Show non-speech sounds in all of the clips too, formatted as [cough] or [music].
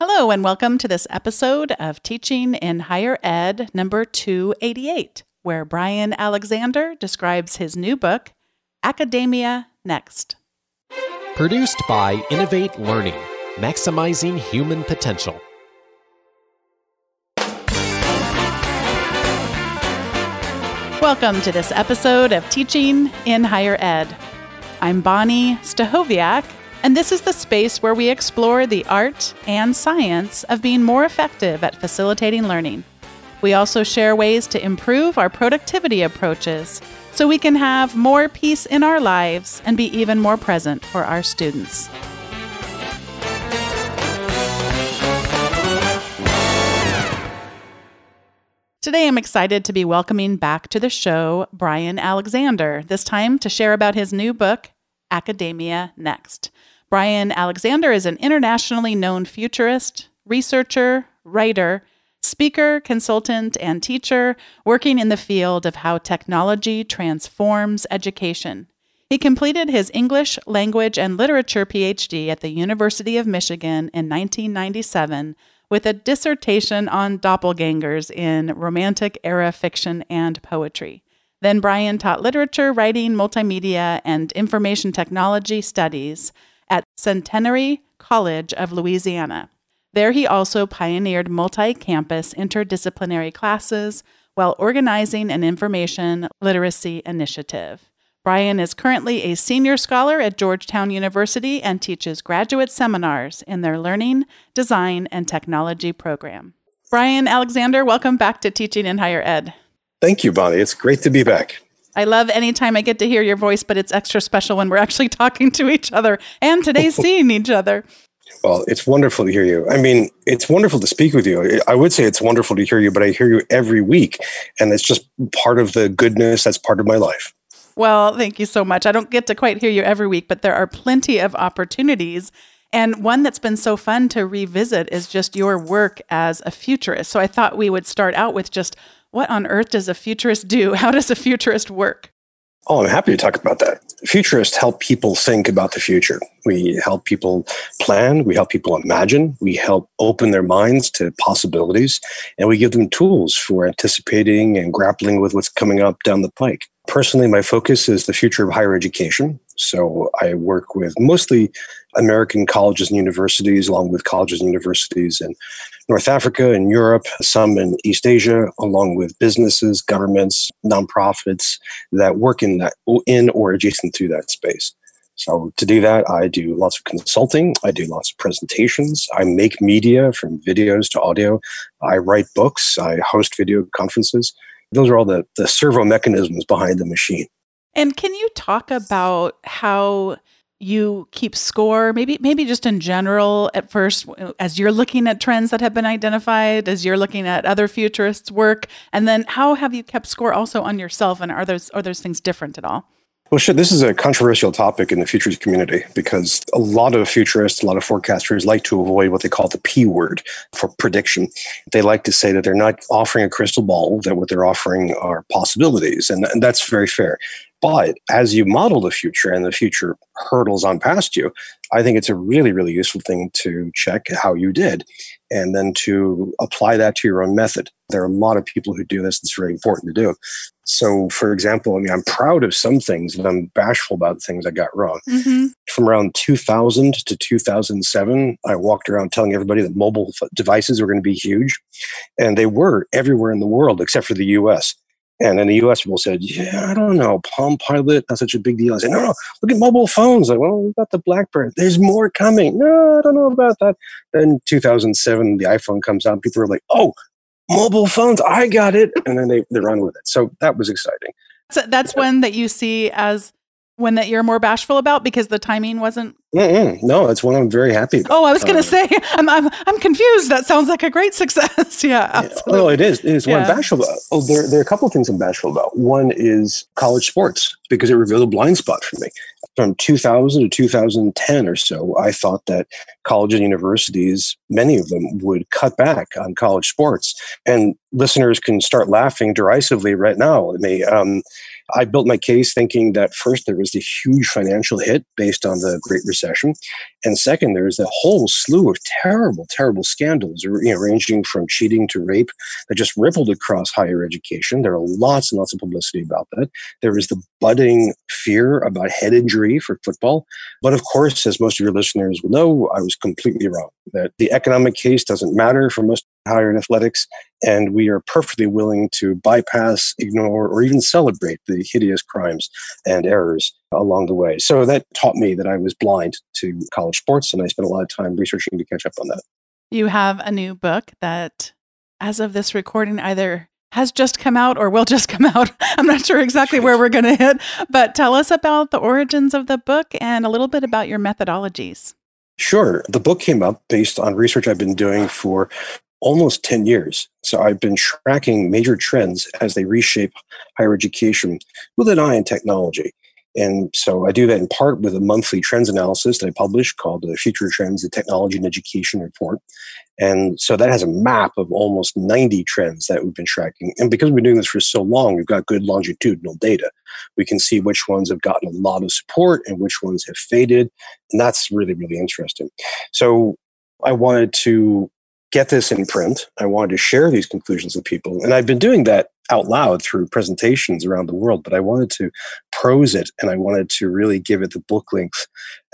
Hello, and welcome to this episode of Teaching in Higher Ed number 288, where Bryan Alexander describes his new book, Academia Next. Produced by Innovate Learning, maximizing human potential. Welcome to this episode of Teaching in Higher Ed. I'm Bonni Stachowiak, and this is the space where we explore the art and science of being more effective at facilitating learning. We also share ways to improve our productivity approaches so we can have more peace in our lives and be even more present for our students. Today, I'm excited to be welcoming back to the show Bryan Alexander, this time to share about his new book, Academia Next. Bryan Alexander is an internationally known futurist, researcher, writer, speaker, consultant, and teacher working in the field of how technology transforms education. He completed his English language and literature PhD at the University of Michigan in 1997 with a dissertation on doppelgangers in Romantic era fiction and poetry. Then Bryan taught literature, writing, multimedia, and information technology studies Centenary College of Louisiana. There, he also pioneered multi campus interdisciplinary classes while organizing an information literacy initiative. Bryan is currently a senior scholar at Georgetown University and teaches graduate seminars in their Learning, Design, and Technology program. Bryan Alexander, welcome back to Teaching in Higher Ed. Thank you, Bonni. It's great to be back. I love anytime I get to hear your voice, but it's extra special when we're actually [laughs] talking to each other and today [laughs] seeing each other. Well, it's wonderful to hear you. I mean, it's wonderful to speak with you. I would say it's wonderful to hear you, but I hear you every week. And it's just part of the goodness that's part of my life. Well, thank you so much. I don't get to quite hear you every week, but there are plenty of opportunities. And one that's been so fun to revisit is just your work as a futurist. So I thought we would start out with just what on earth does a futurist do? [laughs] How does a futurist work? Oh, I'm happy to talk about that. Futurists help people think about the future. We help people plan, we help people imagine, we help open their minds to possibilities, and we give them tools for anticipating and grappling with what's coming up down the pike. Personally, my focus is the future of higher education. So I work with mostly American colleges and universities, along with colleges and universities in North Africa and Europe, some in East Asia, along with businesses, governments, nonprofits that work in that in or adjacent to that space. So to do that, I do lots of consulting. I do lots of presentations. I make media from videos to audio. I write books. I host video conferences. Those are all the, the servo mechanisms behind the machine. And can you talk about how you keep score maybe maybe just in general at first as you're looking at trends that have been identified as you're looking at other futurists work and then how have you kept score also on yourself and are those are those things different at all well, sure. This is a controversial topic in the futures community because a lot of futurists, a lot of forecasters like to avoid what they call the P word for prediction. They like to say that they're not offering a crystal ball, that what they're offering are possibilities. And, and that's very fair. But as you model the future and the future hurdles on past you, I think it's a really, really useful thing to check how you did and then to apply that to your own method. There are a lot of people who do this. It's very important to do. So, for example, I mean, I'm proud of some things, but I'm bashful about the things I got wrong. Mm-hmm. From around 2000 to 2007, I walked around telling everybody that mobile devices were going to be huge, and they were everywhere in the world except for the US. And then the US, people said, Yeah, I don't know, Palm Pilot, that's such a big deal. I said, No, no, look at mobile phones. Like, well, we've got the Blackberry. There's more coming. No, I don't know about that. Then 2007, the iPhone comes out. People are like, Oh, mobile phones, I got it. And then they, they run with it. So that was exciting. So that's one that you see as one that you're more bashful about because the timing wasn't Mm-mm. no that's one i'm very happy about. oh i was going to uh, say I'm, I'm i'm confused that sounds like a great success [laughs] yeah absolutely. no it is it is yeah. one bashful about oh there, there are a couple of things i'm bashful about one is college sports because it revealed a blind spot for me from 2000 to 2010 or so i thought that colleges and universities many of them would cut back on college sports and listeners can start laughing derisively right now at me um, I built my case thinking that first there was the huge financial hit based on the Great Recession. And second, there's a whole slew of terrible, terrible scandals, you know, ranging from cheating to rape that just rippled across higher education. There are lots and lots of publicity about that. There is the budding fear about head injury for football. But of course, as most of your listeners will know, I was completely wrong. That the economic case doesn't matter for most higher athletics, and we are perfectly willing to bypass, ignore, or even celebrate the hideous crimes and errors along the way. So that taught me that I was blind to college sports, and I spent a lot of time researching to catch up on that. You have a new book that, as of this recording, either has just come out or will just [laughs] come out. I'm not sure exactly where we're going to hit, but tell us about the origins of the book and a little bit about your methodologies. Sure. The book came up based on research I've been doing for almost 10 years. So I've been tracking major trends as they reshape higher education with an eye on technology. And so I do that in part with a monthly trends analysis that I publish called the Future Trends the Technology and Education Report. And so that has a map of almost 90 trends that we've been tracking. And because we've been doing this for so long, we've got good longitudinal data. We can see which ones have gotten a lot of support and which ones have faded. And that's really, really interesting. So I wanted to get this in print. I wanted to share these conclusions with people. And I've been doing that out loud through presentations around the world, but I wanted to prose it and I wanted to really give it the book length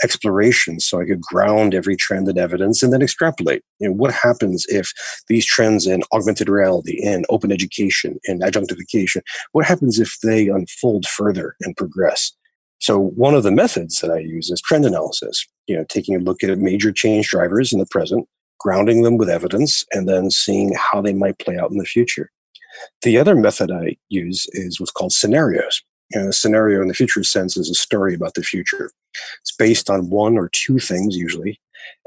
exploration so I could ground every trend in evidence and then extrapolate. You know, what happens if these trends in augmented reality, in open education, in adjunctification, what happens if they unfold further and progress? So one of the methods that I use is trend analysis, you know, taking a look at major change drivers in the present grounding them with evidence, and then seeing how they might play out in the future. The other method I use is what's called scenarios. A scenario in the future sense is a story about the future. It's based on one or two things usually,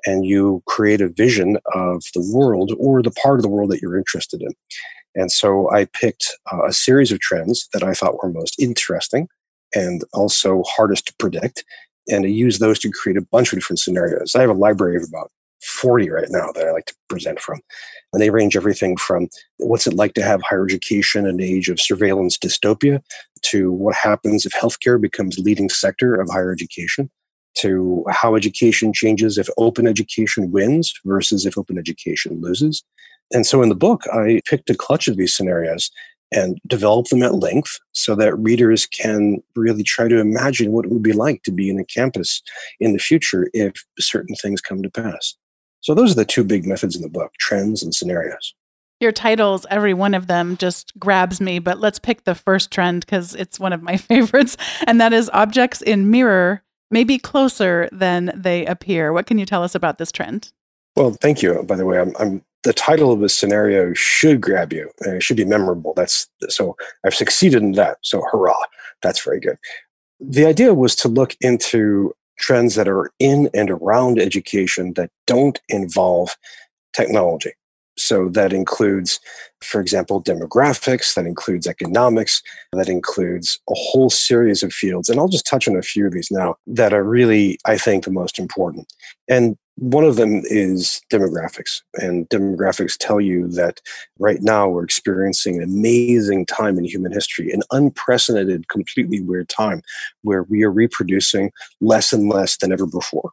and you create a vision of the world or the part of the world that you're interested in. And so I picked uh, a series of trends that I thought were most interesting and also hardest to predict. And I used those to create a bunch of different scenarios. I have a library of about 40 right now that I like to present from. And they range everything from what's it like to have higher education in an age of surveillance dystopia to what happens if healthcare becomes leading sector of higher education to how education changes if open education wins versus if open education loses. And so in the book, I picked a clutch of these scenarios and developed them at length so that readers can really try to imagine what it would be like to be in a campus in the future if certain things come to pass. So those are the two big methods in the book trends and scenarios. Your titles, every one of them just grabs me, but let's pick the first trend because it's one of my [laughs] favorites, and that is objects in mirror may be closer than they appear. What can you tell us about this trend? Well, thank you. By the way, I'm, I'm the title of the scenario should grab you. And it should be memorable. That's so I've succeeded in that. So hurrah! That's very good. The idea was to look into trends that are in and around education that don't involve technology. So that includes, for example, demographics, that includes economics, that includes a whole series of fields. And I'll just touch on a few of these now that are really, I think, the most important. And one of them is demographics. And demographics tell you that right now we're experiencing an amazing time in human history, an unprecedented, completely weird time where we are reproducing less and less than ever before.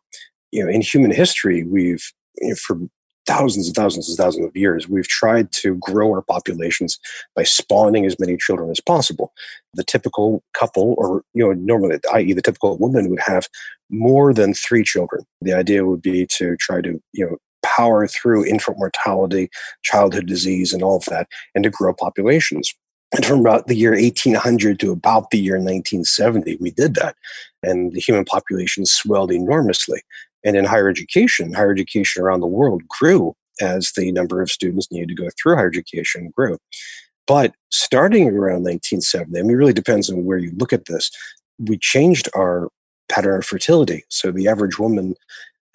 You know, in human history, we've you know, for thousands and thousands and thousands of years, we've tried to grow our populations by spawning as many children as possible. The typical couple, or you know, normally, i.e., the typical woman, would have more than three children. The idea would be to try to, you know, power through infant mortality, childhood disease, and all of that, and to grow populations. And from about the year 1800 to about the year 1970, we did that. And the human population swelled enormously. And in higher education, higher education around the world grew as the number of students needed to go through higher education grew. But starting around 1970, I mean, it really depends on where you look at this, we changed our pattern of fertility. So the average woman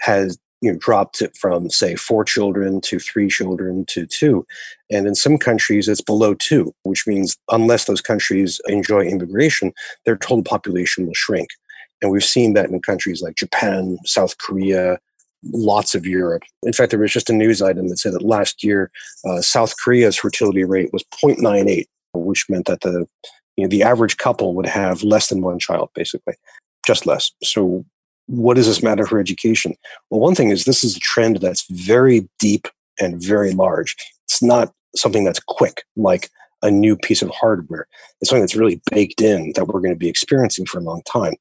has you know, dropped it from, say, four children to three children to two. And in some countries, it's below two, which means unless those countries enjoy immigration, their total population will shrink. And we've seen that in countries like Japan, South Korea, lots of Europe. In fact, there was just a news item that said that last year, uh, South Korea's fertility rate was 0.98, which meant that the you know, the average couple would have less than one child, basically, just less. So what does this matter for education? Well, one thing is this is a trend that's very deep and very large. It's not something that's quick, like a new piece of hardware. It's something that's really baked in that we're going to be experiencing for a long time.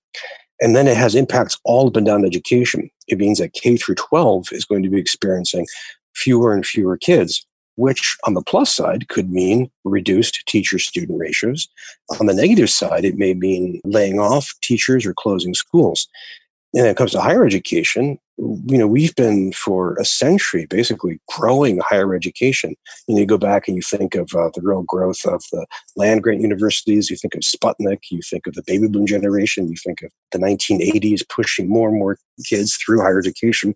And then it has impacts all up and down education. It means that K through 12 is going to be experiencing fewer and fewer kids, which on the plus side could mean reduced teacher student ratios. On the negative side, it may mean laying off teachers or closing schools and when it comes to higher education, you know, we've been for a century basically growing higher education. You know, you go back and you think of uh, the real growth of the land grant universities, you think of Sputnik, you think of the baby boom generation, you think of the 1980s pushing more and more kids through higher education.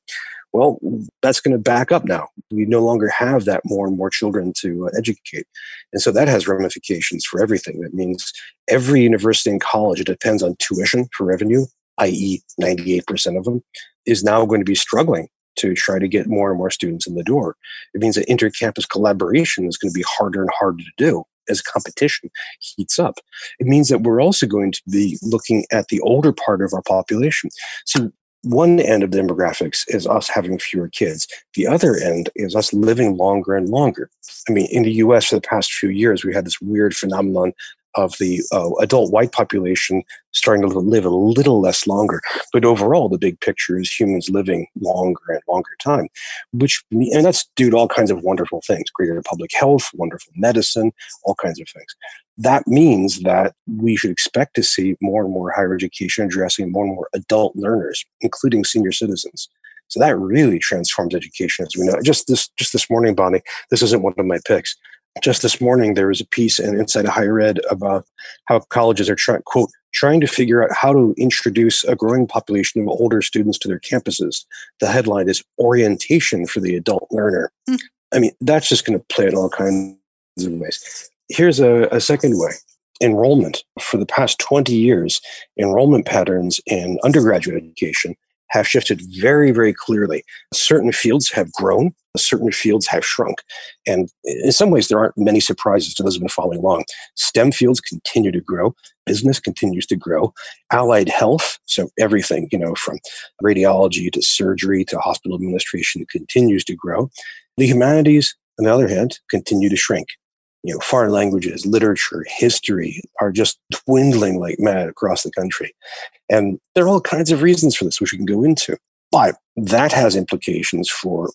Well, that's going to back up now. We no longer have that more and more children to uh, educate. And so that has ramifications for everything. That means every university and college, it depends on tuition for revenue i.e., 98% of them, is now going to be struggling to try to get more and more students in the door. It means that intercampus collaboration is going to be harder and harder to do as competition heats up. It means that we're also going to be looking at the older part of our population. So one end of demographics is us having fewer kids. The other end is us living longer and longer. I mean, in the US for the past few years, we had this weird phenomenon of the uh, adult white population starting to live a little less longer. But overall, the big picture is humans living longer and longer time, which, and that's due to all kinds of wonderful things greater public health, wonderful medicine, all kinds of things. That means that we should expect to see more and more higher education addressing more and more adult learners, including senior citizens. So that really transforms education as we know. Just this just this morning, Bonni, this isn't one of my picks just this morning there was a piece in inside a higher ed about how colleges are trying quote trying to figure out how to introduce a growing population of older students to their campuses the headline is orientation for the adult learner mm. i mean that's just going to play in all kinds of ways here's a, a second way enrollment for the past 20 years enrollment patterns in undergraduate education have shifted very, very clearly. Certain fields have grown, certain fields have shrunk. And in some ways, there aren't many surprises to those who've been following along. STEM fields continue to grow, business continues to grow, allied health, so everything, you know, from radiology to surgery to hospital administration continues to grow. The humanities, on the other hand, continue to shrink you know, foreign languages, literature, history are just dwindling like mad across the country. And there are all kinds of reasons for this, which we can go into. But that has implications for,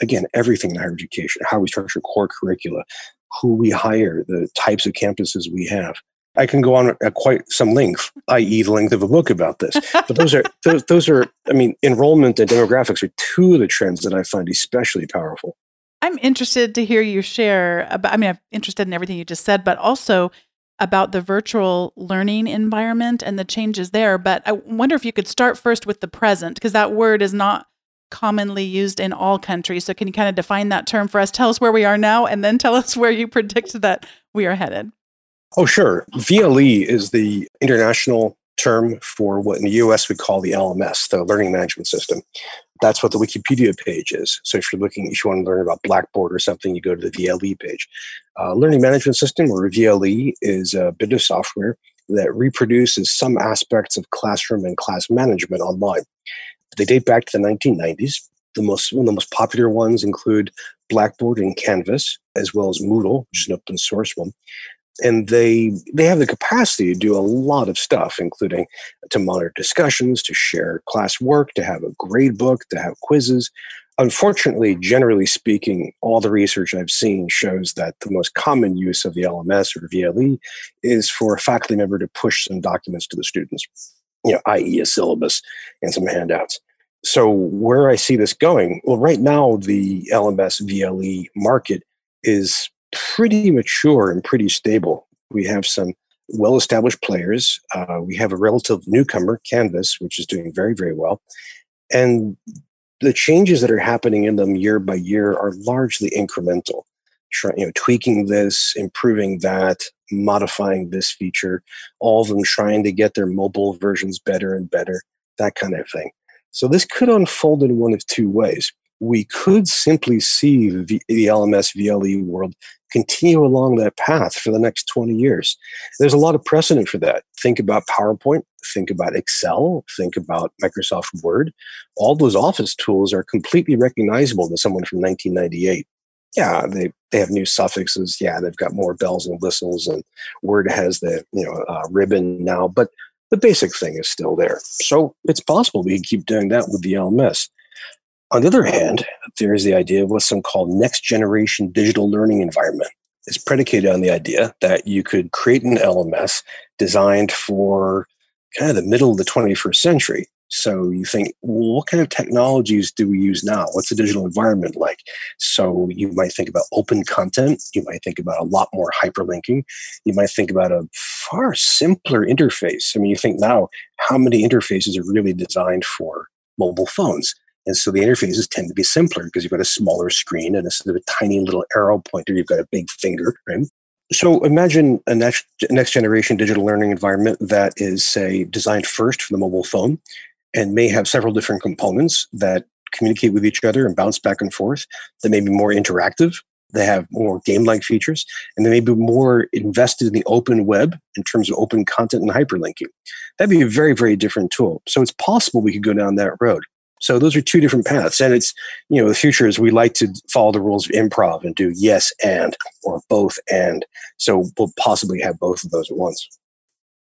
again, everything in higher education, how we structure core curricula, who we hire, the types of campuses we have. I can go on at quite some length, i.e., the length of a book about this. But those are [laughs] those, those are, I mean, enrollment and demographics are two of the trends that I find especially powerful. I'm interested to hear you share about, I mean, I'm interested in everything you just said, but also about the virtual learning environment and the changes there. But I wonder if you could start first with the present, because that word is not commonly used in all countries. So can you kind of define that term for us? Tell us where we are now and then tell us where you predict that we are headed. Oh, sure. VLE is the international term for what in the US we call the LMS, the Learning Management System. That's what the Wikipedia page is. So if you're looking, if you want to learn about Blackboard or something, you go to the VLE page. Uh, Learning Management System, or VLE, is a bit of software that reproduces some aspects of classroom and class management online. They date back to the 1990s. The most one of the most popular ones include Blackboard and Canvas, as well as Moodle, which is an open source one and they they have the capacity to do a lot of stuff including to monitor discussions to share class work to have a grade book to have quizzes. Unfortunately generally speaking all the research i've seen shows that the most common use of the lms or vle is for a faculty member to push some documents to the students you know i.e a syllabus and some handouts. So where i see this going well right now the lms vle market is pretty mature and pretty stable. We have some well established players. Uh, we have a relative newcomer, Canvas, which is doing very, very well. And the changes that are happening in them year by year are largely incremental. Try, you know, tweaking this, improving that, modifying this feature, all of them trying to get their mobile versions better and better, that kind of thing. So this could unfold in one of two ways. We could simply see the, LMS VLE world continue along that path for the next 20 years. There's a lot of precedent for that. Think about PowerPoint, think about Excel, think about Microsoft Word. All those office tools are completely recognizable to someone from 1998. Yeah, they, they have new suffixes. Yeah, they've got more bells and whistles, and Word has the you know uh, ribbon now, but the basic thing is still there. So it's possible we can keep doing that with the LMS. On the other hand, there is the idea of what's some called next generation digital learning environment. It's predicated on the idea that you could create an LMS designed for kind of the middle of the 21st century. So you think, well, what kind of technologies do we use now? What's the digital environment like? So you might think about open content. You might think about a lot more hyperlinking. You might think about a far simpler interface. I mean, you think now, how many interfaces are really designed for mobile phones? And so the interfaces tend to be simpler because you've got a smaller screen and instead of a tiny little arrow pointer, you've got a big finger, right? So imagine a next, next generation digital learning environment that is, say, designed first for the mobile phone and may have several different components that communicate with each other and bounce back and forth, that may be more interactive, they have more game like features, and they may be more invested in the open web in terms of open content and hyperlinking. That'd be a very, very different tool. So it's possible we could go down that road. So those are two different paths. And it's, you know, the future is we like to follow the rules of improv and do yes and or both and. So we'll possibly have both of those at once.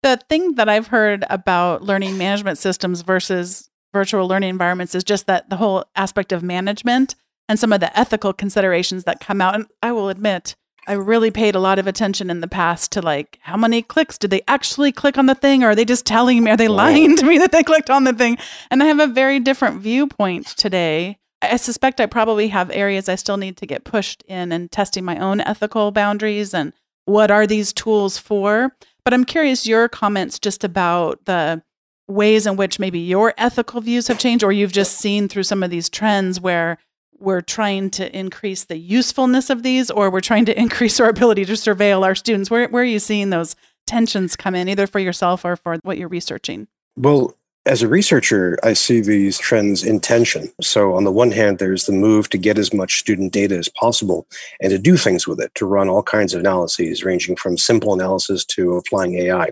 The thing that I've heard about learning management systems versus virtual learning environments is just that the whole aspect of management and some of the ethical considerations that come out. And I will admit, I really paid a lot of attention in the past to like how many clicks did they actually click on the thing? Or are they just telling me are they lying to me that they clicked on the thing? And I have a very different viewpoint today. I suspect I probably have areas I still need to get pushed in and testing my own ethical boundaries and what are these tools for? But I'm curious your comments just about the ways in which maybe your ethical views have changed or you've just seen through some of these trends where we're trying to increase the usefulness of these or we're trying to [laughs] increase our ability to surveil our students? Where, where are you seeing those tensions come in, either for yourself or for what you're researching? Well, as a researcher, I see these trends in tension. So, on the one hand, there's the move to get as much student data as possible and to do things with it, to run all kinds of analyses, ranging from simple analysis to applying AI.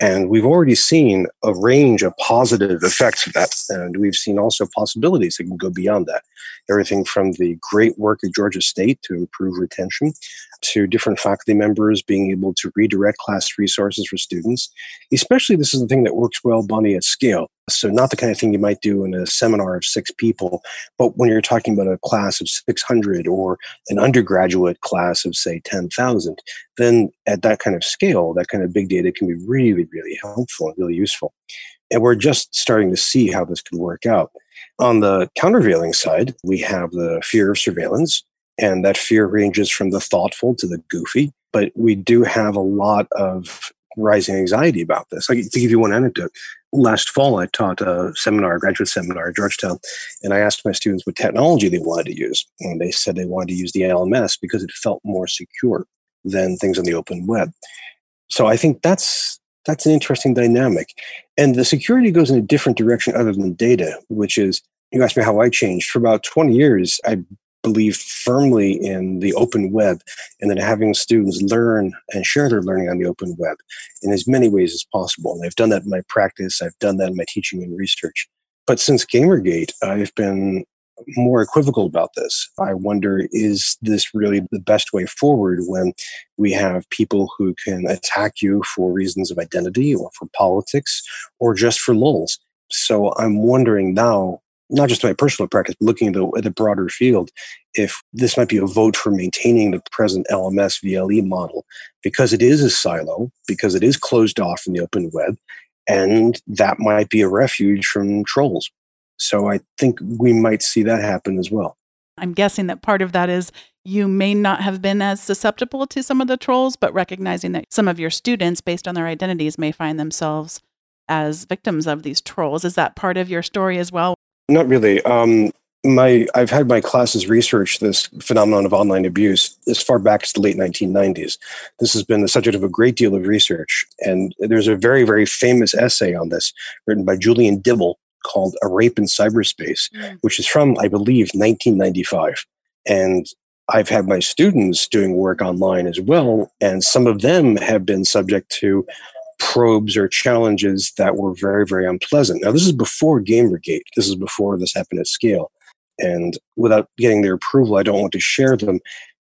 And we've already seen a range of positive effects of that. And we've seen also possibilities that can go beyond that. Everything from the great work at Georgia State to improve retention to different faculty members being able to redirect class resources for students. Especially, this is the thing that works well, Bonni, at scale. So, not the kind of thing you might do in a seminar of six people, but when you're talking about a class of 600 or an undergraduate class of, say, 10,000, then at that kind of scale, that kind of big data can be really, really helpful and really useful. And we're just starting to see how this could work out. On the countervailing side, we have the fear of surveillance, and that fear ranges from the thoughtful to the goofy. But we do have a lot of rising anxiety about this. Like, to give you one anecdote, last fall I taught a seminar, a graduate seminar at Georgetown, and I asked my students what technology they wanted to use. And they said they wanted to use the LMS because it felt more secure than things on the open web. So I think that's that's an interesting dynamic. And the security goes in a different direction other than data, which is you asked me how I changed. For about 20 years, I believed firmly in the open web and then having students learn and share their learning on the open web in as many ways as possible. And I've done that in my practice, I've done that in my teaching and research. But since Gamergate, I've been more equivocal about this. I wonder is this really the best way forward when we have people who can attack you for reasons of identity or for politics or just for lulls? So I'm wondering now, not just my personal practice, but looking at the, at the broader field, if this might be a vote for maintaining the present LMS VLE model because it is a silo, because it is closed off in the open web, and that might be a refuge from trolls. So I think we might see that happen as well. I'm guessing that part of that is you may not have been as susceptible to some of the trolls, but recognizing that some of your students, based on their identities, may find themselves as victims of these trolls. Is that part of your story as well? Not really. Um, my I've had my classes research this phenomenon of online abuse as far back as the late 1990s. This has been the subject of a great deal of research, and there's a very very famous essay on this written by Julian Dibbell called A Rape in Cyberspace, mm. which is from, I believe, 1995. And I've had my students doing work online as well, and some of them have been subject to probes or challenges that were very, very unpleasant. Now, this is before Gamergate. This is before this happened at scale. And without getting their approval, I don't want to share them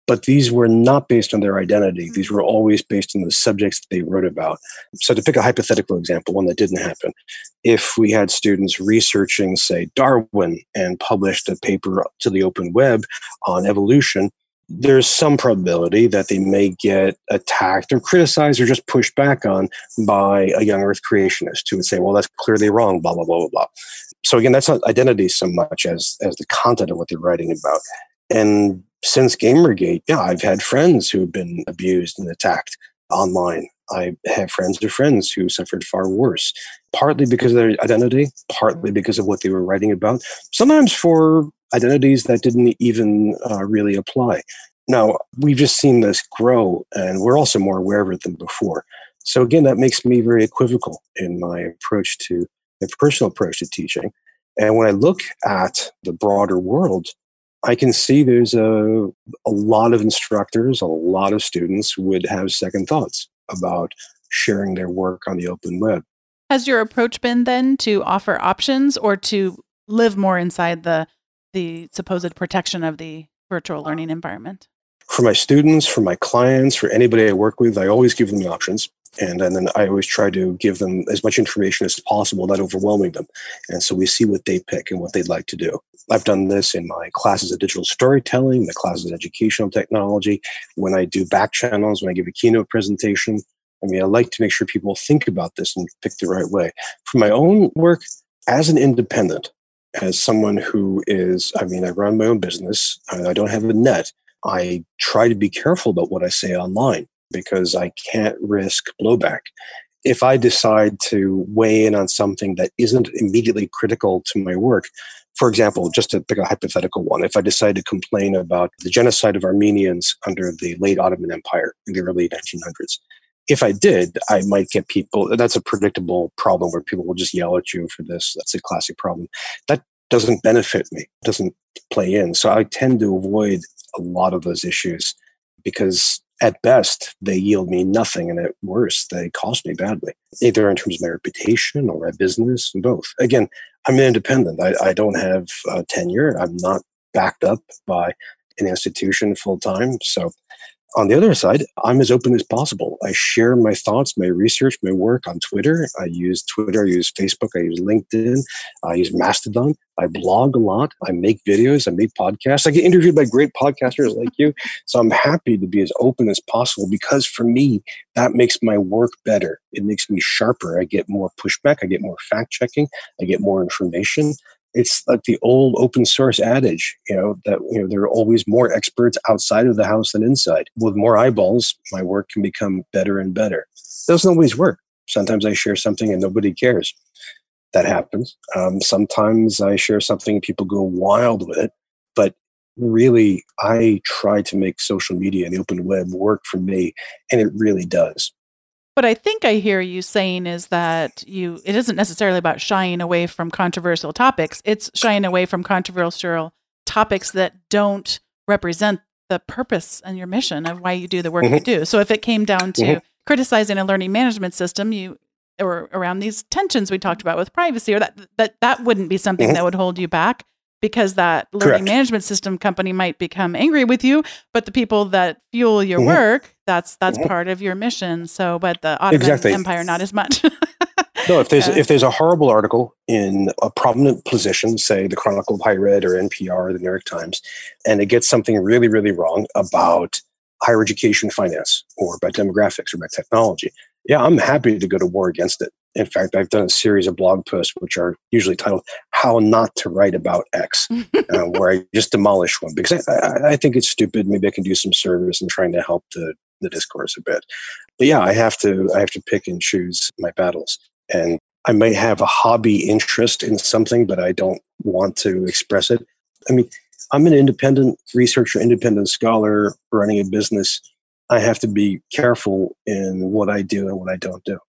but these were not based on their identity. Mm-hmm. These were always based on the subjects that they wrote about. So, to pick a hypothetical example, one that didn't happen, if we had students researching, say, Darwin and published a paper to the open web on evolution, there's some probability that they may get attacked or criticized or just pushed back on by a young earth creationist who would say, well, that's clearly wrong, blah, blah, blah, blah, blah. So again, that's not identity so much as as the content of what they're writing about. And since Gamergate, yeah, I've had friends who have been abused and attacked online. I have friends of friends who suffered far worse, partly because of their identity, partly because of what they were writing about, sometimes for identities that didn't even uh, really apply. Now, we've just seen this grow, and we're also more aware of it than before. So, again, that makes me very equivocal in my approach to my personal approach to teaching. And when I look at the broader world, I can see there's a, a lot of instructors, a lot of students would have second thoughts about sharing their work on the open web. Has your approach been then to offer options or to live more inside the the supposed protection of the virtual learning environment? For my students, for my clients, for anybody I work with, I always give them the options. And, and then I always try to give them as much information as possible, not overwhelming them. And so we see what they pick and what they'd like to do. I've done this in my classes of digital storytelling, the classes of educational technology, when I do back channels, when I give a keynote presentation. I mean, I like to make sure people think about this and pick the right way. For my own work, as an independent, as someone who is, I mean, I run my own business, I don't have a net. I try to be careful about what I say online because I can't risk blowback. If I decide to weigh in on something that isn't immediately critical to my work, for example, just to pick a hypothetical one, if I decide to complain about the genocide of Armenians under the late Ottoman Empire in the early 1900s, if I did, I might get people. That's a predictable problem where people will just yell at you for this. That's a classic problem. That doesn't benefit me, doesn't play in. So I tend to avoid a lot of those issues because at best, they yield me nothing, and at worst, they cost me badly, either in terms of my reputation or my business, and both. Again, I'm independent. I, I don't have tenure. I'm not backed up by an institution full time. So on the other side, I'm as open as possible. I share my thoughts, my research, my work on Twitter. I use Twitter, I use Facebook, I use LinkedIn, I use Mastodon. I blog a lot. I make videos, I make podcasts. I get interviewed by great podcasters like you. So I'm happy to be as open as possible because for me, that makes my work better. It makes me sharper. I get more pushback, I get more fact checking, I get more information it's like the old open source adage, you know, that you know there are always more experts outside of the house than inside. With more eyeballs, my work can become better and better. It doesn't always work. Sometimes I share something and nobody cares. That happens. Um, sometimes I share something and people go wild with it. But really, I try to make social media and the open web work for me, and it really does. What I think I hear you saying is that you it isn't necessarily about shying away from controversial topics. It's shying away from controversial topics that don't represent the purpose and your mission of why you do the work mm-hmm. you do. So if it came down to mm-hmm. criticizing a learning management system, you or around these tensions we talked about with privacy or that that that wouldn't be something mm-hmm. that would hold you back because that learning Correct. management system company might become angry with you but the people that fuel your mm-hmm. work that's that's mm-hmm. part of your mission so but the Ottoman exactly. empire not as much no if there's [laughs] yeah. if there's a horrible article in a prominent position say the chronicle of higher ed or npr or the new york times and it gets something really really wrong about higher education finance or about demographics or about technology yeah i'm happy to go to war against it in fact, I've done a series of blog posts which are usually titled "How Not to Write About X," [laughs] uh, where I just demolish one because I, I, think it's stupid. Maybe I can do some service in trying to help the the discourse a bit. But yeah, I have to I have to pick and choose my battles, and I may have a hobby interest in something, but I don't want to express it. I mean, I'm an independent researcher, independent scholar running a business. I have to be careful in what I do and what I don't do.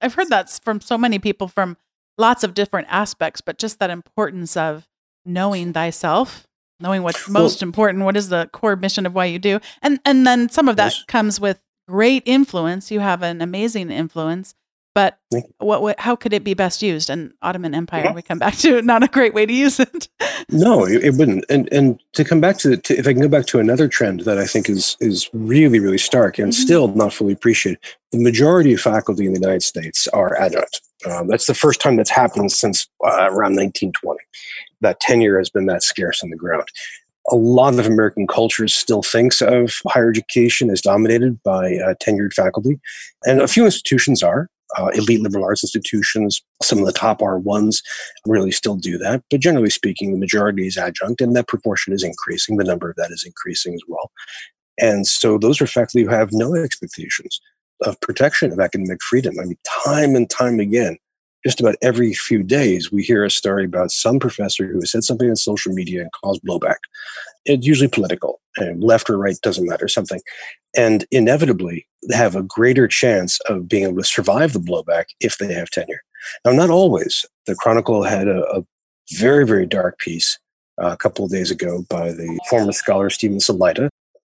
I've heard that from so many people from lots of different aspects, but just that importance of knowing thyself, knowing what's most well, important, what is the core mission of why you do. And and then some of that yes. comes with great influence. You have an amazing influence, but what, what how could it be best used? And Ottoman Empire, yeah. we come back to [laughs] not a great way to use it. no, it, it, wouldn't. And and to come back to, to, if I can go back to another trend that I think is is really really stark and mm-hmm. still not fully appreciated, the majority of faculty in the United States are adjunct. Um, that's the first time that's happened since uh, around 1920. That tenure has been that scarce on the ground a lot of American culture still thinks of higher education as dominated by uh, tenured faculty, and a few institutions are uh, elite liberal arts institutions, some of the top R1s really still do that. But generally speaking, the majority is adjunct, and that proportion is increasing. The number of that is increasing as well. And so those are faculty who have no expectations of protection of academic freedom. I mean, time and time again, just about every few days, we hear a story about some professor who has said something on social media and caused blowback. It's usually political, and left or right doesn't matter, something. And inevitably, have a greater chance of being able to survive the blowback if they have tenure. Now, not always. The Chronicle had a, a very, very dark piece uh, a couple of days ago by the former scholar Steven Salaita.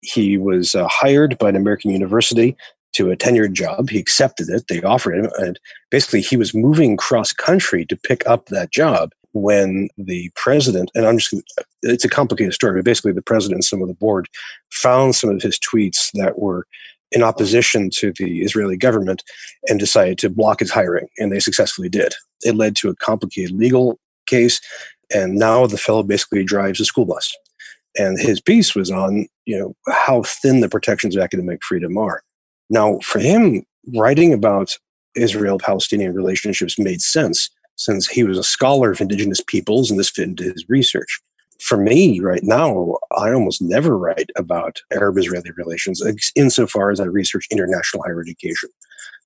He was uh, hired by an American university to a tenured job. He accepted it. They offered him, and basically he was moving cross country to pick up that job when the president and I'm just it's a complicated story, but basically the president and some of the board found some of his tweets that were in opposition to the Israeli government and decided to block his hiring, and they successfully did. It led to a complicated legal case, and now the fellow basically drives a school bus. And his piece was on, you know, how thin the protections of academic freedom are. Now, for him, writing about Israel Palestinian relationships made sense since he was a scholar of indigenous peoples and this fit into his research. For me, right now, I almost never write about Arab Israeli relations insofar as I research international higher education.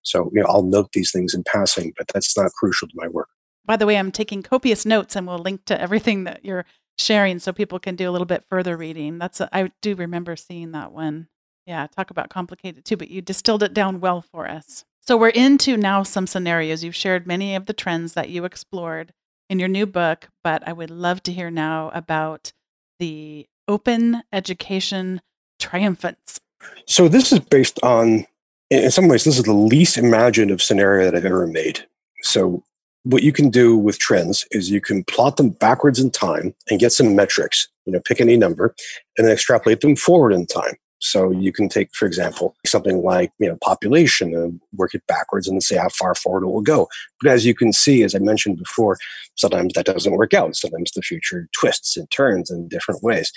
So, you know, I'll note these things in passing, but that's not crucial to my work. By the way, I'm taking copious notes and we'll link to everything that you're sharing so people can do a little bit further reading. That's a, I do remember seeing that one. Yeah, talk about complicated too, but you distilled it down well for us. So we're into now some scenarios. You've shared many of the trends that you explored in your new book, but I would love to hear now about the open education triumphants. So this is based on, in some ways, this is the least imaginative scenario that I've ever made. So what you can do with trends is you can plot them backwards in time and get some metrics, you know, pick any number and then extrapolate them forward in time. So you can take, for example, something like you know population and work it backwards and say how far forward it will go. But as you can see, as I mentioned before, sometimes that doesn't work out. Sometimes the future twists and turns in different ways.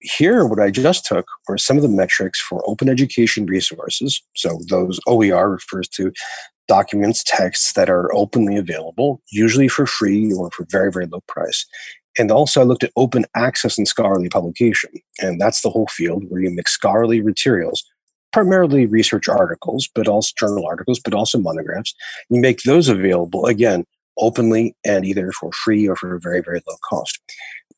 Here, what I just took were some of the metrics for open education resources. So those OER refers to documents, texts that are openly available, usually for free or for very, very low price. And also, I looked at open access and scholarly publication. And that's the whole field where you mix scholarly materials, primarily research articles, but also journal articles, but also monographs. You make those available, again, openly and either for free or for a very, very low cost.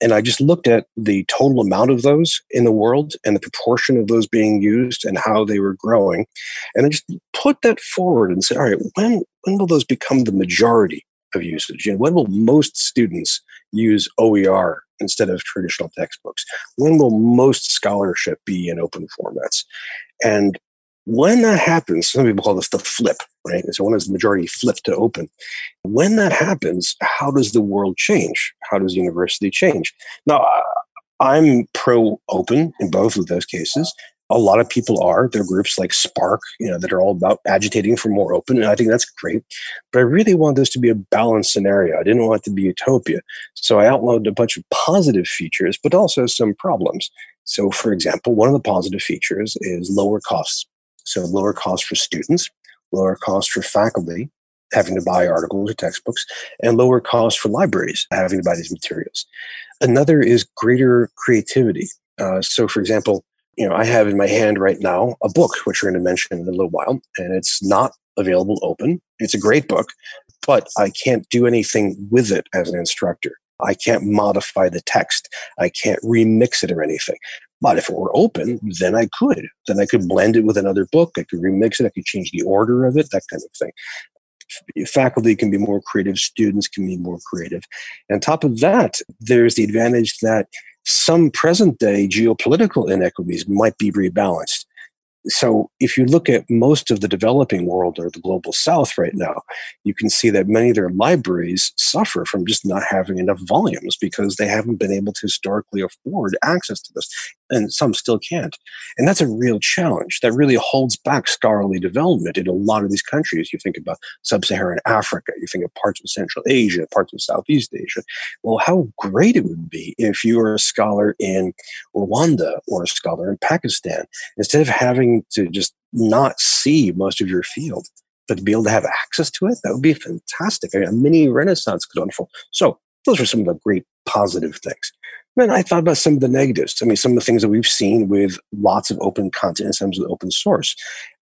And I just looked at the total amount of those in the world and the proportion of those being used and how they were growing. And I just put that forward and said, all right, when, when will those become the majority of usage? And when will most students use OER instead of traditional textbooks? When will most scholarship be in open formats? And when that happens, some people call this the flip, right? So when does the majority flip to open? When that happens, how does the world change? How does university change? Now, I'm pro open in both of those cases a lot of people are. There are groups like SPARC, you know, that are all about agitating for more open, and I think that's great. But I really want this to be a balanced scenario. I didn't want it to be utopia. So I outlined a bunch of positive features, but also some problems. So, for example, one of the positive features is lower costs. So, lower costs for students, lower costs for faculty having to buy articles or textbooks, and lower costs for libraries having to buy these materials. Another is greater creativity. Uh, so, for example, you know, I have in my hand right now a book, which we're going to mention in a little while, and it's not available open. It's a great book, but I can't do anything with it as an instructor. I can't modify the text. I can't remix it or anything. But if it were open, then I could. Then I could blend it with another book. I could remix it. I could change the order of it, that kind of thing. faculty can be more creative, students can be more creative. And on top of that, there's the advantage that some present day geopolitical inequities might be rebalanced. So if you look at most of the developing world or the global south right now you can see that many of their libraries suffer from just not having enough volumes because they haven't been able to historically afford access to this and some still can't and that's a real challenge that really holds back scholarly development in a lot of these countries you think about sub-saharan africa you think of parts of central asia parts of southeast asia well how great it would be if you were a scholar in rwanda or a scholar in pakistan instead of having to just not see most of your field, but to be able to have access to it, that would be fantastic. A mini renaissance could unfold. So those are some of the great positive things. Then I thought about some of the negatives. I mean, some of the things that we've seen with lots of open content and some of open source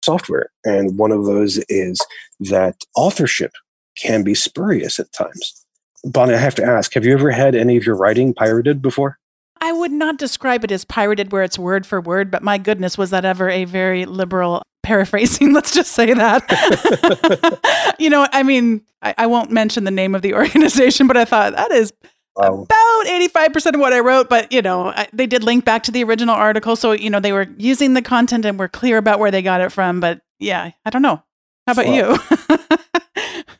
software. And one of those is that authorship can be spurious at times. Bonni, I have to ask, have you ever had any of your writing pirated before? I would not describe it as pirated where it's word for word, but my goodness, was that ever a very liberal paraphrasing? [laughs] Let's just say that. [laughs] you know, I mean, I, I, won't mention the name of the [laughs] organization, but I thought that is wow. about 85% of what I wrote. But, you know, I, they did link back to the original article. So, you know, they were using the content and were clear about where they got it from. But yeah, I don't know. How about you? [laughs]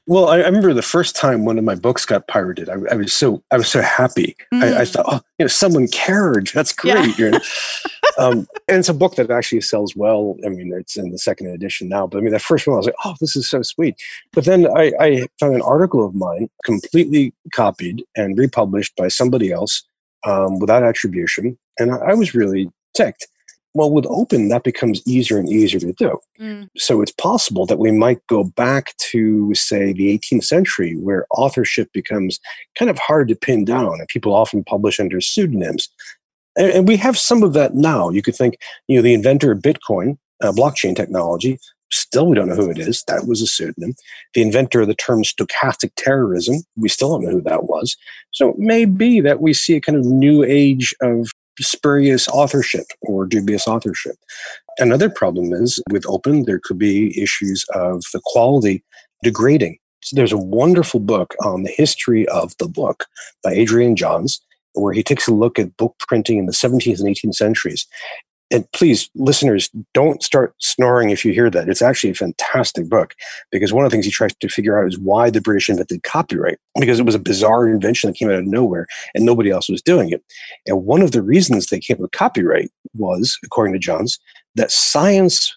Well, I, I, remember the first time one of my books got pirated. I, I was so I was so happy. Mm. I, I, thought, oh, you know, someone cared. That's great. Yeah. [laughs] um, and it's a book that actually sells well. I mean, it's in the second edition now. But I mean, that first one, I was like, oh, this is so sweet. But then I, I found an article of mine completely copied and republished by somebody else um, without attribution, and I, I was really ticked. Well, with open, that becomes easier and easier to do. Mm. So it's possible that we might go back to, say, the 18th century, where authorship becomes kind of hard to pin down, and people often publish under pseudonyms. And, and we have some of that now. You could think, you know, the inventor of Bitcoin, uh, blockchain technology, still we don't know who it is. That was a pseudonym. The inventor of the term stochastic terrorism, we still don't know who that was. So it may be that we see a kind of new age of spurious authorship or dubious authorship. Another problem is with open, there could be issues of the quality degrading. So there's a wonderful book on the history of the book by Adrian Johns, where he takes a look at book printing in the 17th and 18th centuries and please, listeners, don't start snoring if you hear that. It's actually a fantastic book because one of the things he tries to figure out is why the British invented copyright because it was a bizarre invention that came out of nowhere and nobody else was doing it. And one of the reasons they came up with copyright was, according to Johns, that science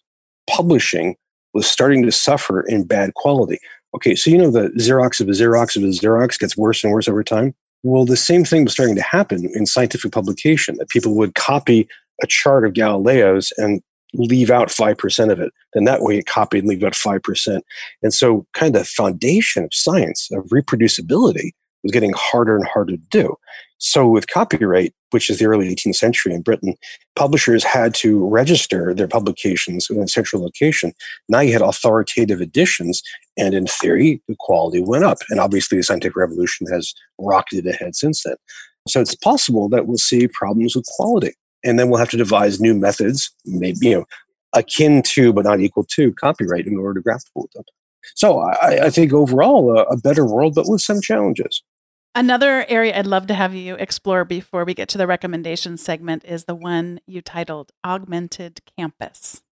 publishing was starting to suffer in bad quality. Okay, so you know the Xerox of a Xerox of a Xerox gets worse and worse over time. Well, the same thing was starting to happen in scientific publication that people would copy a chart of Galileo's and leave out 5% of it. Then that way it copied and leave out 5%. And so kind of the foundation of science, of reproducibility, was getting harder and harder to do. So with copyright, which is the early 18th century in Britain, publishers had to register their publications in a central location. Now you had authoritative editions, and in theory, the quality went up. And obviously, the scientific revolution has rocketed ahead since then. So it's possible that we'll see problems with quality and then we'll have to devise new methods, maybe you know, akin to but not equal to copyright in order to grapple with them. So I, I think overall a, a better world, but with some challenges. Another area I'd love to have you explore before we get to the recommendation segment is the one you titled Augmented Campus.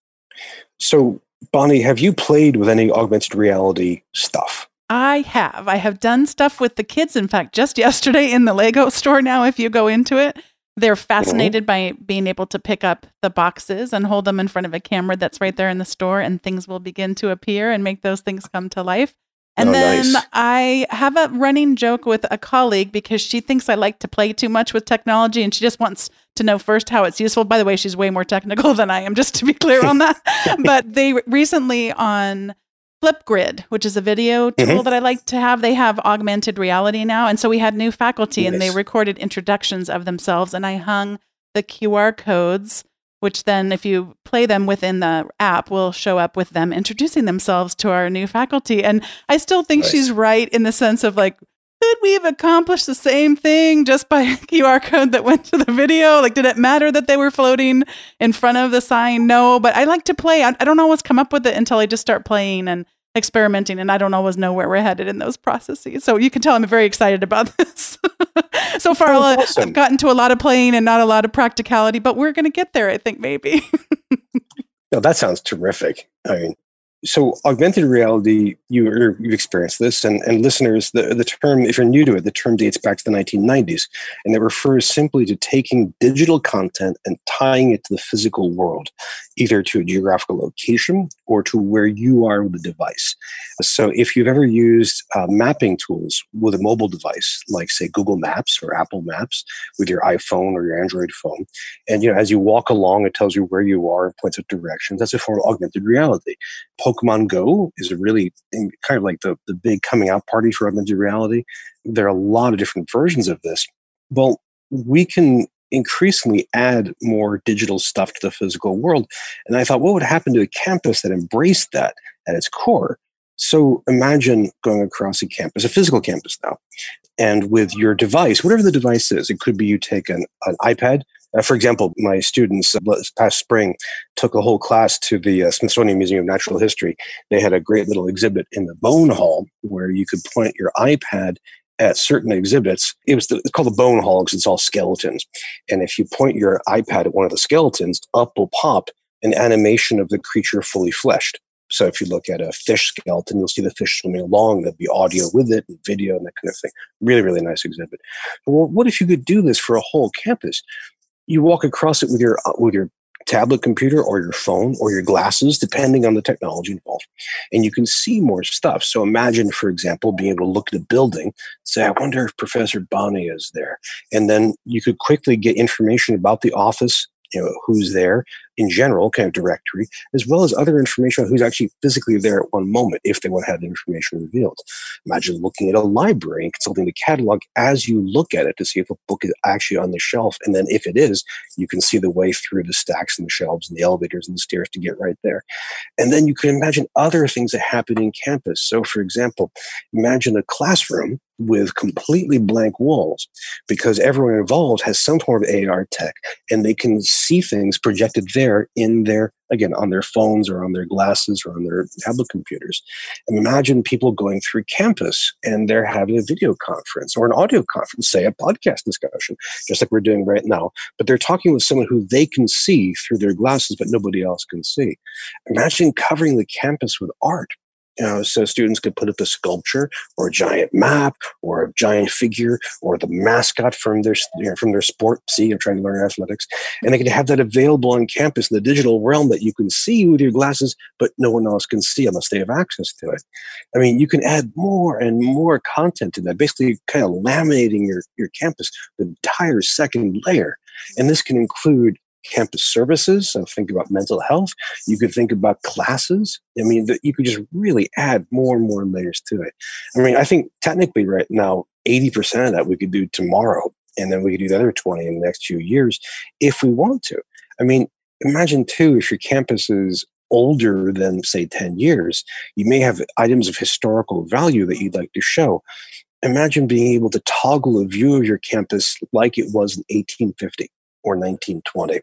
So, Bonni, have you played with any augmented reality stuff? I have. I have done stuff with the kids. In fact, just yesterday in the Lego store now, if you go into it, they're fascinated by being able to pick up the boxes and hold them in front of a camera that's right there in the store, and things will begin to appear and make those things come to life. And oh, then nice. I have a running joke with a colleague because she thinks I like to play too much with technology and she just wants to know first how it's useful. By the way, she's way more technical [laughs] than I am, just to be clear on that. [laughs] but they recently on Flipgrid, which is a video tool mm-hmm. that I like to have. They have augmented reality now. And so we had new faculty and they recorded introductions of themselves. And I hung the QR codes, which then, if you play them within the app, will show up with them introducing themselves to our new faculty. And I still think she's right in the sense of like, could we have accomplished the same thing just by a QR code that went to the video? Like, did it matter that they were floating in front of the sign? No, but I like to play. I, I don't always come up with it until I just start playing. And experimenting, and I don't always know where we're headed in those processes. So you can tell I'm very excited about [laughs] this. so far, oh, awesome. I've gotten to a lot of playing and not a lot of practicality, but we're going to get there, I think, maybe. [laughs] no, that sounds terrific. I mean, so augmented reality you have experienced this and, and listeners the, the term if you're new to it the term dates back to the 1990s and it refers simply to taking digital content and tying it to the physical world either to a geographical location or to where you are with the device. So if you've ever used uh, mapping tools with a mobile device like say google maps or apple maps with your iphone or your android phone and you know as you walk along it tells you where you are and points out directions that's a form of augmented reality Pokemon Go is a really kind of like the, the big coming out party for augmented reality. There are a lot of different versions of this. Well, we can increasingly add more digital stuff to the physical world. And I thought, what would happen to a campus that embraced that at its core? So imagine going across a campus, a physical campus now, and with your device, whatever the device is, it could be you take an, an iPad uh, for example, my students uh, past spring took a whole class to the uh, Smithsonian Museum of Natural History. They had a great little exhibit in the Bone Hall where you could point your iPad at certain exhibits. It was the, it's called the Bone Hall because it's all skeletons. And if you point your iPad at one of the skeletons, up will pop an animation of the creature fully fleshed. So if you look at a fish skeleton, you'll see the fish swimming along. There'll be audio with it and video and that kind of thing. Really, really nice exhibit. Well, what if you could do this for a whole campus? you walk across it with your uh, with your tablet computer or your phone or your glasses, depending on the technology involved. And you can see more stuff. So imagine, for example, being able to look at a building, say, I wonder if Professor Bonni is there. And then you could quickly get information about the office, you know, who's there in general, kind of directory, as well as other information on who's actually physically there at one moment if they want to have the information revealed. Imagine looking at a library and consulting the catalog as you look at it to see if a book is actually on the shelf. And then if it is, you can see the way through the stacks and the shelves and the elevators and the stairs to get right there. And then you can imagine other things that happen in campus. So, for example, imagine a classroom with completely blank walls because everyone involved has some form of AR tech and they can see things projected there in their again on their phones or on their glasses or on their tablet computers. And imagine people going through campus and they're having a video conference or an audio conference say a podcast discussion just like we're doing right now but they're talking with someone who they can see through their glasses but nobody else can see. Imagine covering the campus with art you know, so students could put up a sculpture or a giant map or a giant figure or the mascot from their you know, from their sport. See, I'm trying to learn athletics, and they could have that available on campus in the digital realm that you can see with your glasses, but no one else can see unless they have access to it. I mean, you can add more and more content to that, basically kind of laminating your your campus the entire second layer. And this can include campus services. So think about mental health. You could think about classes. I mean, the, you could just really add more and more layers to it. I mean, I think technically right now, 80% of that we could do tomorrow. And then we could do the other 20 in the next few years if we want to. I mean, imagine too, if your campus is older than say 10 years, you may have items of historical value that you'd like to show. Imagine being able to toggle a view of your campus like it was in 1850 or 1920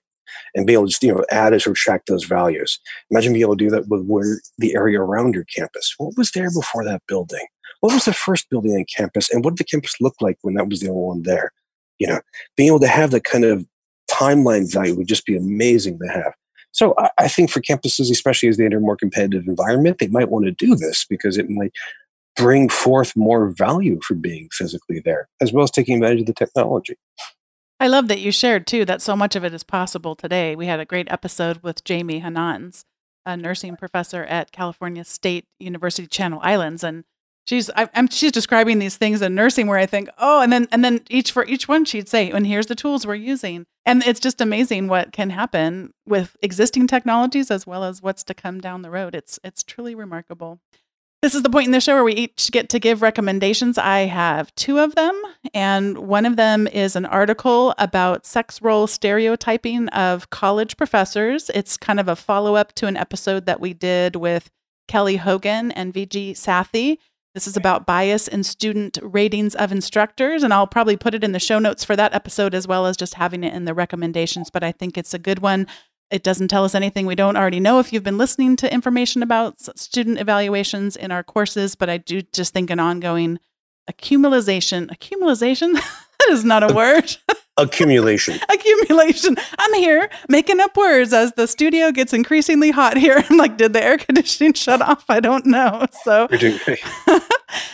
and be able to just, you know add or subtract those values. Imagine being able to do that with where the area around your campus. What was there before that building? What was the first building on campus, and what did the campus look like when that was the only one there? You know, being able to have that kind of timeline value would just be amazing to have. So I, I think for campuses, especially as they enter a more competitive environment, they might want to do this because it might bring forth more value for being physically there, as well as taking advantage of the technology. I love that you shared too that so much of it is possible today. We had a great episode with Jamie Hanans, a nursing professor at California State University Channel Islands, and she's I, am she's describing these things in nursing where I think, oh, and then and then each for each one she'd say, and here's the tools we're using, and it's just amazing what can happen with existing technologies as well as what's to come down the road. It's it's truly remarkable. This is the point in the show where we each get to give recommendations. I have two of them, and one of them is an article about sex role stereotyping of college professors. It's kind of a follow up to an episode that we did with Kelly Hogan and Viji Sathy. This is about bias in student ratings of instructors, and I'll probably put it in the show notes for that episode as well as just having it in the recommendations. But I think it's a good one It doesn't tell us anything we don't already know if you've been listening to information about student evaluations in our courses, but I do just think an ongoing accumulation, accumulation, [laughs] that is not a word. [laughs] accumulation. accumulation. I'm here making up words as the studio gets increasingly hot here. [laughs] I'm like, did the air conditioning shut off? I don't know. So,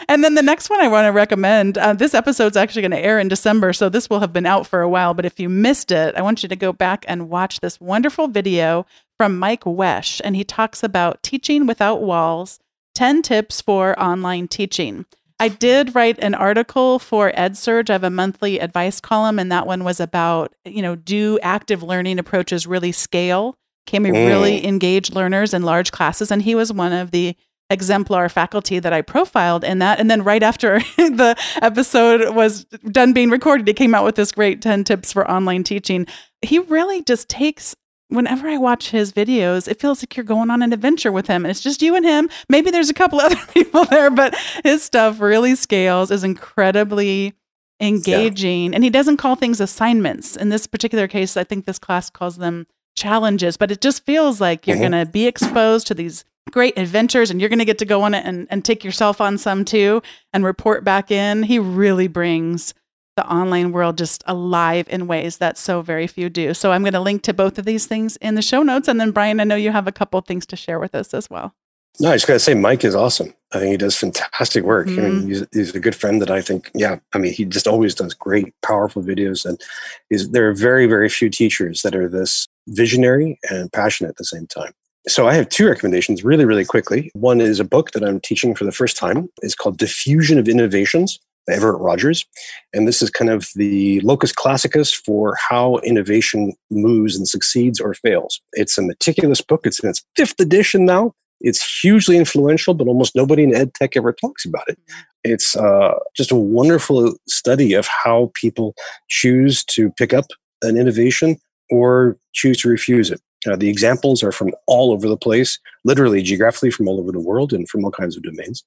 and then the next one I want to recommend. Uh, this episode's actually going to air in December, so this will have been out for a while. But if you missed it, I want you to go back and watch this wonderful video from Mike Wesch, and he talks about teaching without walls. 10 tips for online teaching. I did write an article for EdSurge. I have a monthly advice column, and that one was about, you know, do active learning approaches really scale? Can we mm. really engage learners in large classes? And he was one of the exemplar faculty that I profiled in that. And then right after [laughs] the episode was done being recorded, he came out with this great 10 tips for online teaching. He really just takes whenever I watch his videos, it feels like you're going on an adventure with him. And it's just you and him. Maybe there's a couple [laughs] other people there, but his stuff really scales, is incredibly engaging. Yeah. And he doesn't call things assignments. In this particular case, I think this class calls them challenges, but it just feels like you're mm-hmm. going to be exposed to these great adventures and you're going to get to go on it and, and take yourself on some too and report back in. He really brings the online world just alive in ways that so very few do. So I'm going to link to both of these things in the show notes. And then, Bryan, I know you have a couple things to share with us as well. No, I just got to say, Mike is awesome. I think he does fantastic work. Mm-hmm. I mean, mm-hmm. he's, he's, a good friend that I think, yeah, I mean, he just always does great, powerful videos. And is there are very, very few teachers that are this visionary and passionate at the same time. So I have two recommendations really, really quickly. One is a book that I'm teaching for the first time. It's called Diffusion of Innovations by Everett Rogers. And this is kind of the locus classicus for how innovation moves and succeeds or fails. It's a meticulous book. It's in its fifth edition now. It's hugely influential, but almost nobody in ed tech ever talks about it. It's uh, just a wonderful study of how people choose to pick up an innovation or choose to refuse it. Uh, the examples are from all over the place, literally geographically from all over the world and from all kinds of domains.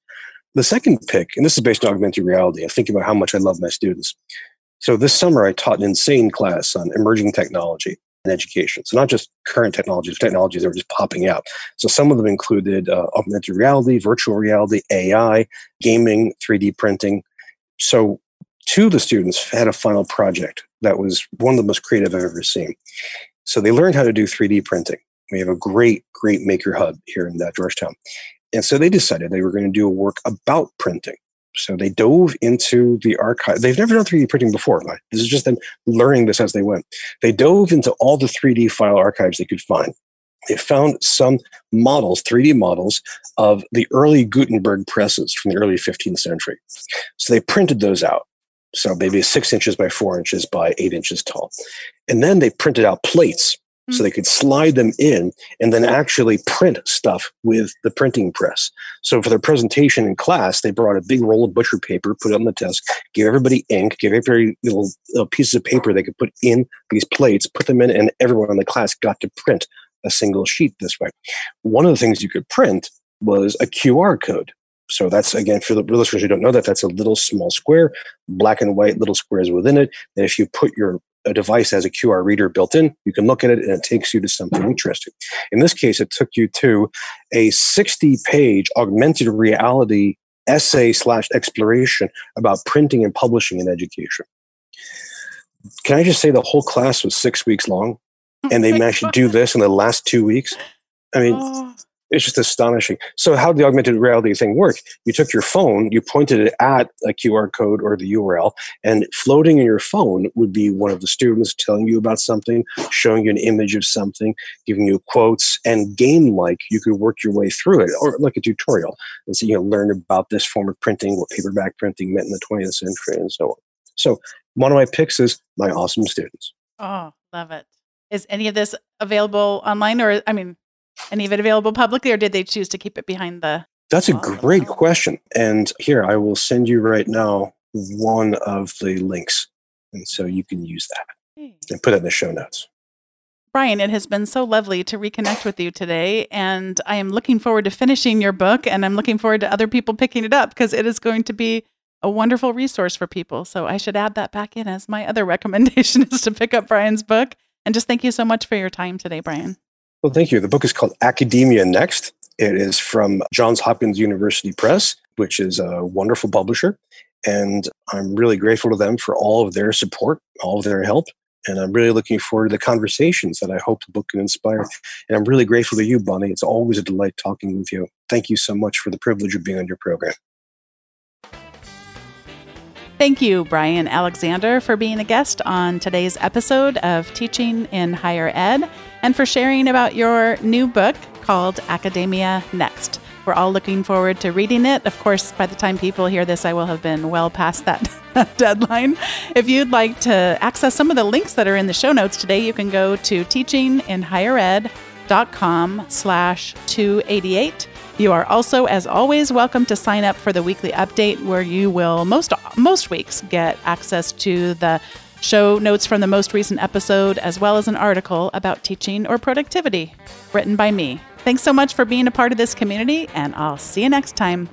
The second pick, and this is based on augmented reality, I'm thinking about how much I love my students. So this summer, I taught an insane class on emerging technology and education. So not just current technologies, technologies that are just popping out. So some of them included uh, augmented reality, virtual reality, AI, gaming, 3D printing. So two of the students had a final project that was one of the most creative I've ever seen. So they learned how to do 3D printing. We have a great, great maker hub here in Georgetown. And so they decided they were going to do a work about printing. So they dove into the archive. They've never done 3D printing before. This is just them learning this as they went. They dove into all the 3D file archives they could find. They found some models, 3D models of the early Gutenberg presses from the early 15th century. So they printed those out. So maybe six inches by four inches by eight inches tall. And then they printed out plates so mm. they could slide them in and then actually print stuff with the printing press. So for their presentation in class, they brought a big roll of butcher paper, put it on the desk, gave everybody ink, gave everybody little, little pieces of paper they could put in these plates, put them in, and everyone in the class got to print a single sheet this way. One of the things you could print was a QR code. So that's again for the listeners who don't know that that's a little small square, black and white little squares within it. And if you put your a device has a QR reader built in. You can look at it and it takes you to something mm-hmm. interesting. In this case, it took you to a 60 page augmented reality essay slash exploration about printing and publishing in education. Can I just say the whole class was six weeks long and they [laughs] managed to do this in the last two weeks? I mean, oh. It's just astonishing. So, how did the augmented reality thing work? You took your phone, you pointed it at a QR code or the URL, and floating in your phone would be one of the students telling you about something, showing you an image of something, giving you quotes, and game like you could work your way through it, or like a tutorial, and so you know learn about this form of printing, what paperback printing meant in the 20th century, and so on. So, one of my picks is my awesome students. Oh, love it. Is any of this available online, or I mean, any of it available publicly, or did they choose to keep it behind the? That's a great oh. question. And here, I will send you right now one of the links. And so you can use that and put it in the show notes. Bryan, it has been so lovely to reconnect with you today. And I am looking forward to finishing your book. And I'm looking forward to other people picking it up because it is going to be a wonderful resource for people. So I should add that back in as my other [laughs] recommendation is to pick up Bryan's book And just thank you so much for your time today, Bryan. Well, thank you. The book is called Academia Next. It is from Johns Hopkins University Press, which is a wonderful publisher. And I'm really grateful to them for all of their support, all of their help. And I'm really looking forward to the conversations that I hope the book can inspire. And I'm really grateful to you, Bonni. It's always a delight talking with you. Thank you so much for the privilege of being on your program. Thank you, Bryan Alexander, for being a guest on today's episode of Teaching in Higher Ed and for sharing about your new book called Academia Next. We're all looking forward to reading it. Of course, by the time people hear this, I will have been well past that [laughs] deadline. If you'd like to access some of the links that are in the show notes today, you can go to teachinginhighered.com slash 288. You are also, as always, welcome to sign up for the weekly update where you will most most weeks get access to the show notes from the most recent episode as well as an article about teaching or productivity written by me. Thanks so much for being a part of this community, and I'll see you next time.